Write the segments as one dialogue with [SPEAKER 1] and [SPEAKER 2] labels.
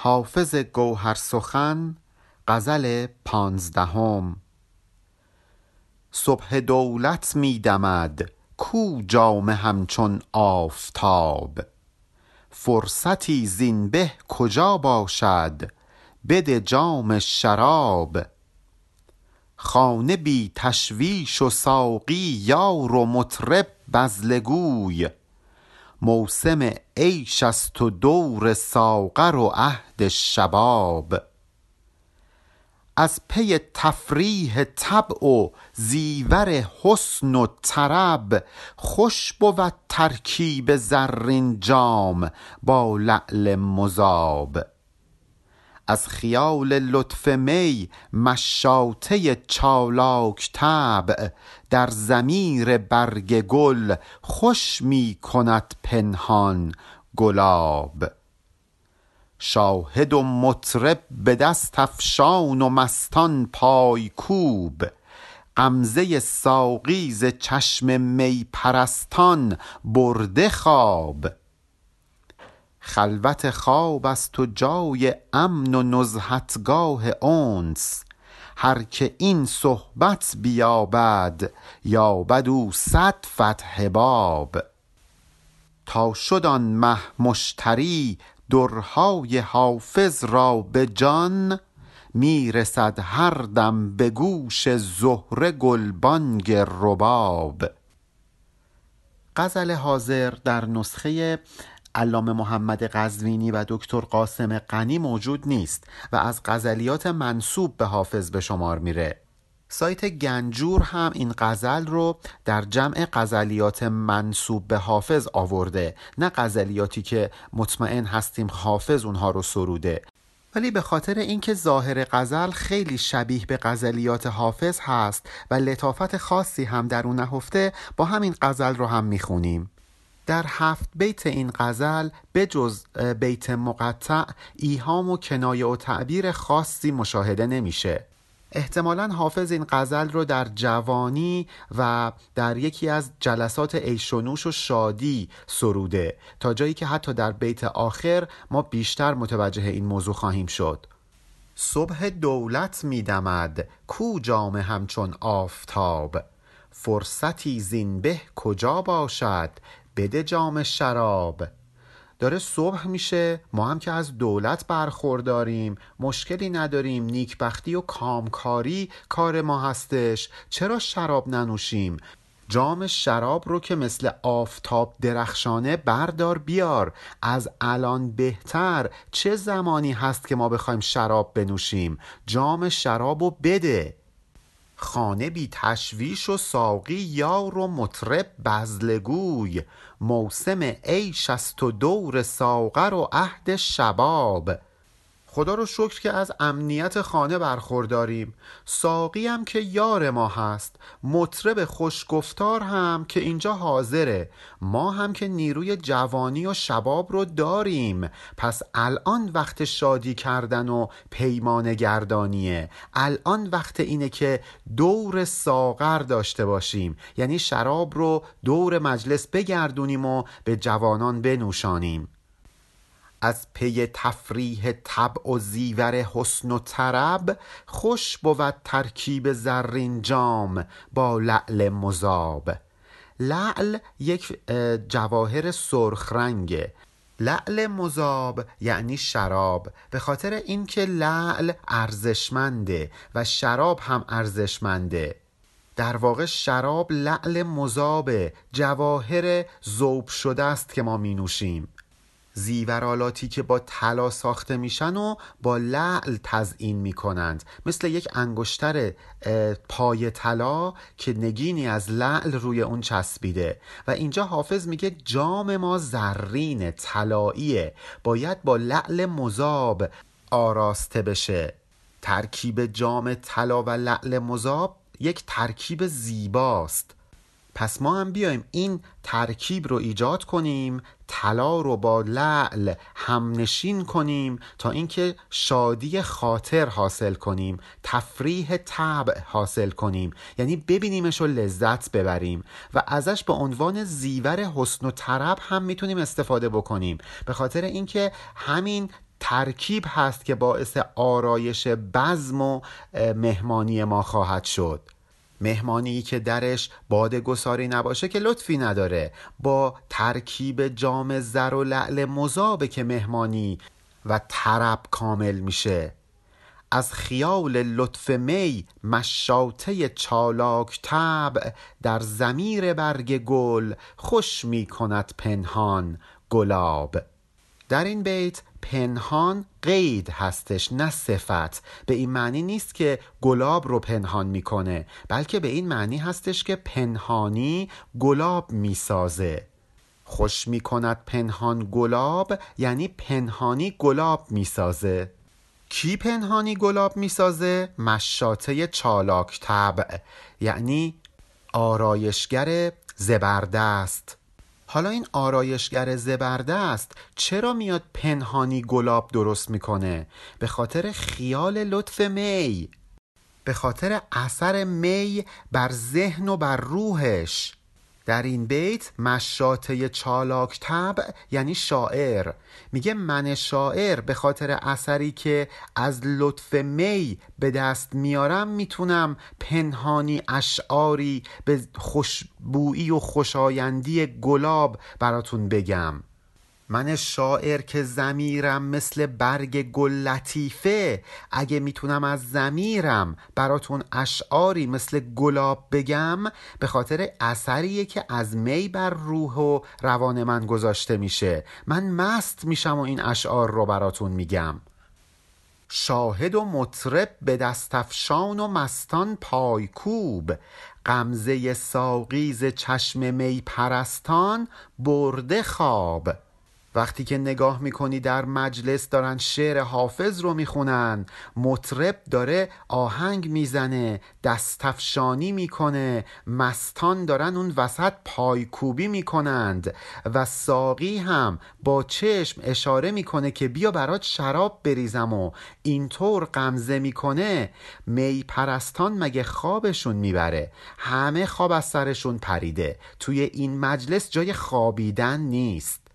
[SPEAKER 1] حافظ گوهر سخن غزل پانزدهم. صبح دولت می دمد کو جامه همچون آفتاب؟ فرصتی زین به کجا باشد؟ بده جام شراب. خانه بی تشویش و ساقی یار و مطرب بذله گوی موسم عیش است و دور ساغر و عهد شباب. از پی تفریح طبع و زیور حسن و طرب خوش بود ترکیب زرین جام با لعل مذاب. از خیال لطف می مشاطه چالاک طبع در ضمیر برگ گل خوش می کند پنهان گلاب. شاهد و مطرب به دست افشان و مستان پای کوب. غمزه ساقی چشم می پرستان برده خواب. خلوت خواب است و جای امن و نزهتگاه انس. هر که این صحبت بیابد یابد او صد فتح باب. تا شد آن مه مشتری درهای حافظ را به جان. می رسد هر دم به گوش زهره گلبانگ رباب. غزل حاضر در نسخه علامه محمد قزوینی و دکتر قاسم غنی موجود نیست و از غزلیات منصوب به حافظ به شمار میره. سایت گنجور هم این غزل رو در جمع غزلیات منصوب به حافظ آورده نه غزلیاتی که مطمئن هستیم حافظ اونها رو سروده. ولی به خاطر اینکه ظاهر غزل خیلی شبیه به غزلیات حافظ هست و لطافت خاصی هم در اون نهفته با همین غزل رو هم می‌خونیم. در هفت بیت این غزل جز بیت مقطع ایهام و کنایه و تعبیر خاصی مشاهده نمیشه. احتمالا حافظ این غزل رو در جوانی و در یکی از جلسات ایشونوش و شادی سروده. تا جایی که حتی در بیت آخر ما بیشتر متوجه این موضوع خواهیم شد. صبح دولت میدمد کو جام همچون آفتاب؟ فرصتی زین به کجا باشد؟ بده جام شراب. داره صبح میشه ما هم که از دولت برخورداریم مشکلی نداریم نیکبختی و کامکاری کار ما هستش. چرا شراب ننوشیم؟ جام شراب رو که مثل آفتاب درخشانه بردار بیار. از الان بهتر چه زمانی هست که ما بخوایم شراب بنوشیم؟ جام شراب رو بده. خانه بی تشویش و ساقی یار و مطرب بزلگوی موسم عیش است و دور ساغر و عهد شباب. خدا رو شکر که از امنیت خانه برخورداریم. ساقی هم که یار ما هست. مطرب خوشگفتار هم که اینجا حاضره. ما هم که نیروی جوانی و شباب رو داریم. پس الان وقت شادی کردن و پیمان گردانیه. الان وقت اینه که دور ساغر داشته باشیم. یعنی شراب رو دور مجلس بگردونیم و به جوانان بنوشانیم. از پی تفریح طبع و زیور حسن و طرب خوش بود ترکیب زرین جام با لعل مذاب. لعل یک جواهر سرخ رنگه لعل مذاب یعنی شراب. به خاطر اینکه لعل ارزشمنده و شراب هم ارزشمنده. در واقع شراب لعل مذابه. جواهر ذوب شده است که ما می نوشیم زیورالاتی که با طلا ساخته میشن و با لعل تزئین می‌کنند. مثل یک انگشتر پای طلا که نگینی از لعل روی اون چسبیده. و اینجا حافظ میگه جام ما زرین طلاییه. باید با لعل مذاب آراسته بشه. ترکیب جام طلا و لعل مذاب یک ترکیب زیباست. پس ما هم بیایم این ترکیب رو ایجاد کنیم طلا رو با لعل همنشین کنیم تا اینکه شادی خاطر حاصل کنیم تفریح طبع حاصل کنیم. یعنی ببینیمش و لذت ببریم و ازش به عنوان زیور حسن و طرب هم می‌تونیم استفاده بکنیم. به خاطر اینکه همین ترکیب هست که باعث آرایش بزم و مهمانی ما خواهد شد. مهمانی که درش باد گساری نباشه که لطفی نداره. با ترکیب جام زر و لعل مذابه که مهمانی و طرب کامل میشه. از خیال لطف می مشاطه چالاک طبع در زمیر برگ گل خوش می کند پنهان گلاب. در این بیت پنهان قید هستش نه صفت. به این معنی نیست که گلاب رو پنهان می‌کنه بلکه به این معنی هستش که پنهانی گلاب می‌سازه. خوش می‌کند پنهان گلاب یعنی پنهانی گلاب می‌سازه. کی پنهانی گلاب می‌سازه؟ مشاطه چالاک طبع یعنی آرایشگر زبردست. حالا این آرایشگر زبرده است. چرا میاد پنهانی گلاب درست می‌کنه؟ به خاطر خیال لطف می. به خاطر اثر می بر ذهن و بر روحش. در این بیت مشاطه چالاک طبع یعنی شاعر. میگه من شاعر به خاطر اثری که از لطف می به دست میارم می‌تونم پنهانی اشعاری به خوشبویی و خوشایندی گلاب براتون بگم. من شاعر که زمیرم مثل برگ گل لطیفه. اگه می‌تونم از زمیرم براتون اشعاری مثل گلاب بگم به خاطر اثریه که از می بر روح و روان من گذاشته میشه. من مست میشم و این اشعار رو براتون میگم. شاهد و مطرب به دستفشان و مستان پایکوب. غمزه ساقیز چشم می پرستان برده خواب. وقتی که نگاه می‌کنی در مجلس دارن شعر حافظ رو می‌خونن مطرب داره آهنگ می‌زنه دستفشانی می‌کنه مستان دارن اون وسط پایکوبی می‌کنند و ساقی هم با چشم اشاره می‌کنه که بیا برات شراب بریزم و اینطور قمزه می‌کنه. می پرستان مگه خوابشون می‌بره؟ همه خواب از سرشون پریده. توی این مجلس جای خوابیدن نیست.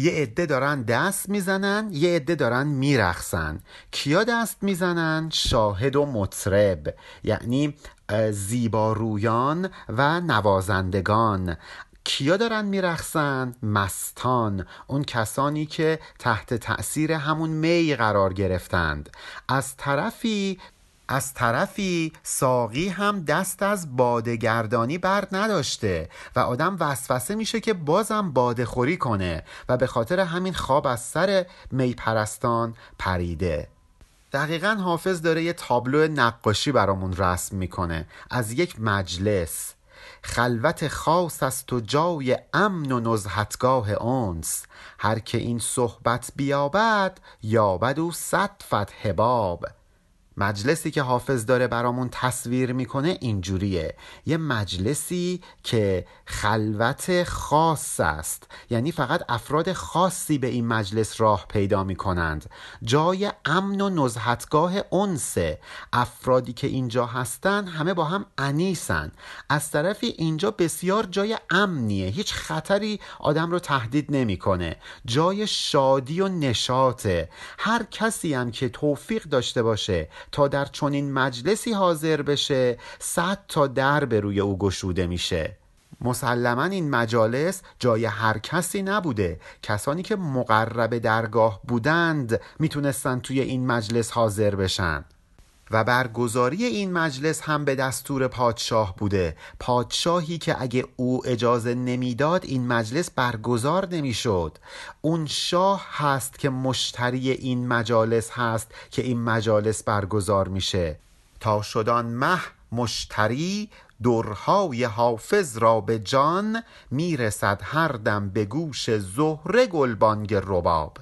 [SPEAKER 1] یه عده دارن دست می‌زنن یه عده دارن میرخسن. کیا دست می‌زنن؟ شاهد و مطرب یعنی زیبارویان و نوازندگان. کیا دارن میرخسن؟ مستان اون کسانی که تحت تأثیر همون می قرار گرفتند. از طرفی از طرفی ساقی هم دست از بادگردانی بر نداشته و آدم وسوسه میشه که بازم خوری کنه و به خاطر همین خواب از سر میپرستان پریده. دقیقا حافظ داره یه تابلو نقاشی برامون رسم می‌کنه. از یک مجلس. خلوت خاص است و جای امن و نزهتگاه اونس هر که این صحبت بیابد یابد و صد فتح باب مجلسی که حافظ داره برامون تصویر می‌کنه اینجوریه. یه مجلسی که خلوت خاص است. یعنی فقط افراد خاصی به این مجلس راه پیدا می‌کنند. جای امن و نزهتگاه اونسه افرادی که اینجا هستن همه با هم انیسن. از طرفی اینجا بسیار جای امنیه. هیچ خطری آدم رو تهدید نمی‌کنه. جای شادی و نشاطه. هر کسی هم که توفیق داشته باشه تا در چنین مجلسی حاضر بشه صد تا در به روی او گشوده میشه. مسلما این مجالس جای هر کسی نبوده. کسانی که مقرب درگاه بودند می‌تونستن توی این مجلس حاضر بشن. و برگزاری این مجلس هم به دستور پادشاه بوده. پادشاهی که اگه او اجازه نمی‌داد این مجلس برگزار نمی‌شد. اون شاه هست که مشتری این مجالس هست که این مجالس برگزار میشه. تا شدان مه مشتری درهای حافظ را به جان می‌رسد هر دم به گوش زهره گلبانگ رباب.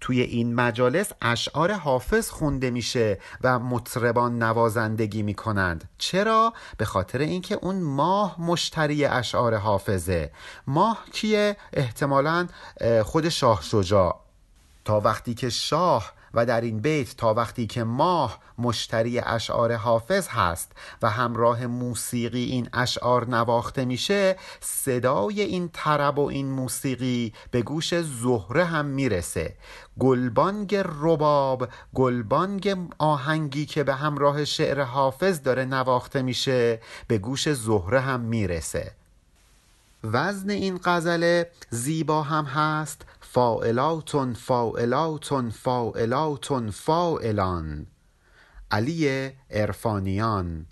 [SPEAKER 1] توی این مجالس اشعار حافظ خونده میشه و مطربان نوازندگی می‌کنند. چرا؟ به خاطر اینکه اون ماه مشتری اشعار حافظه. ماه کیه؟ احتمالا خود شاه شجاع. تا وقتی که شاه و در این بیت تا وقتی که ماه مشتری اشعار حافظ هست و همراه موسیقی این اشعار نواخته میشه صدای این طرب و این موسیقی به گوش زهره هم می‌رسه. گلبانگ رباب گلبانگ آهنگی که به همراه شعر حافظ داره نواخته میشه به گوش زهره هم می‌رسه. وزن این غزله زیبا هم هست فائلاتون فائلاتون فائلاتون فائلان علی عرفانیان.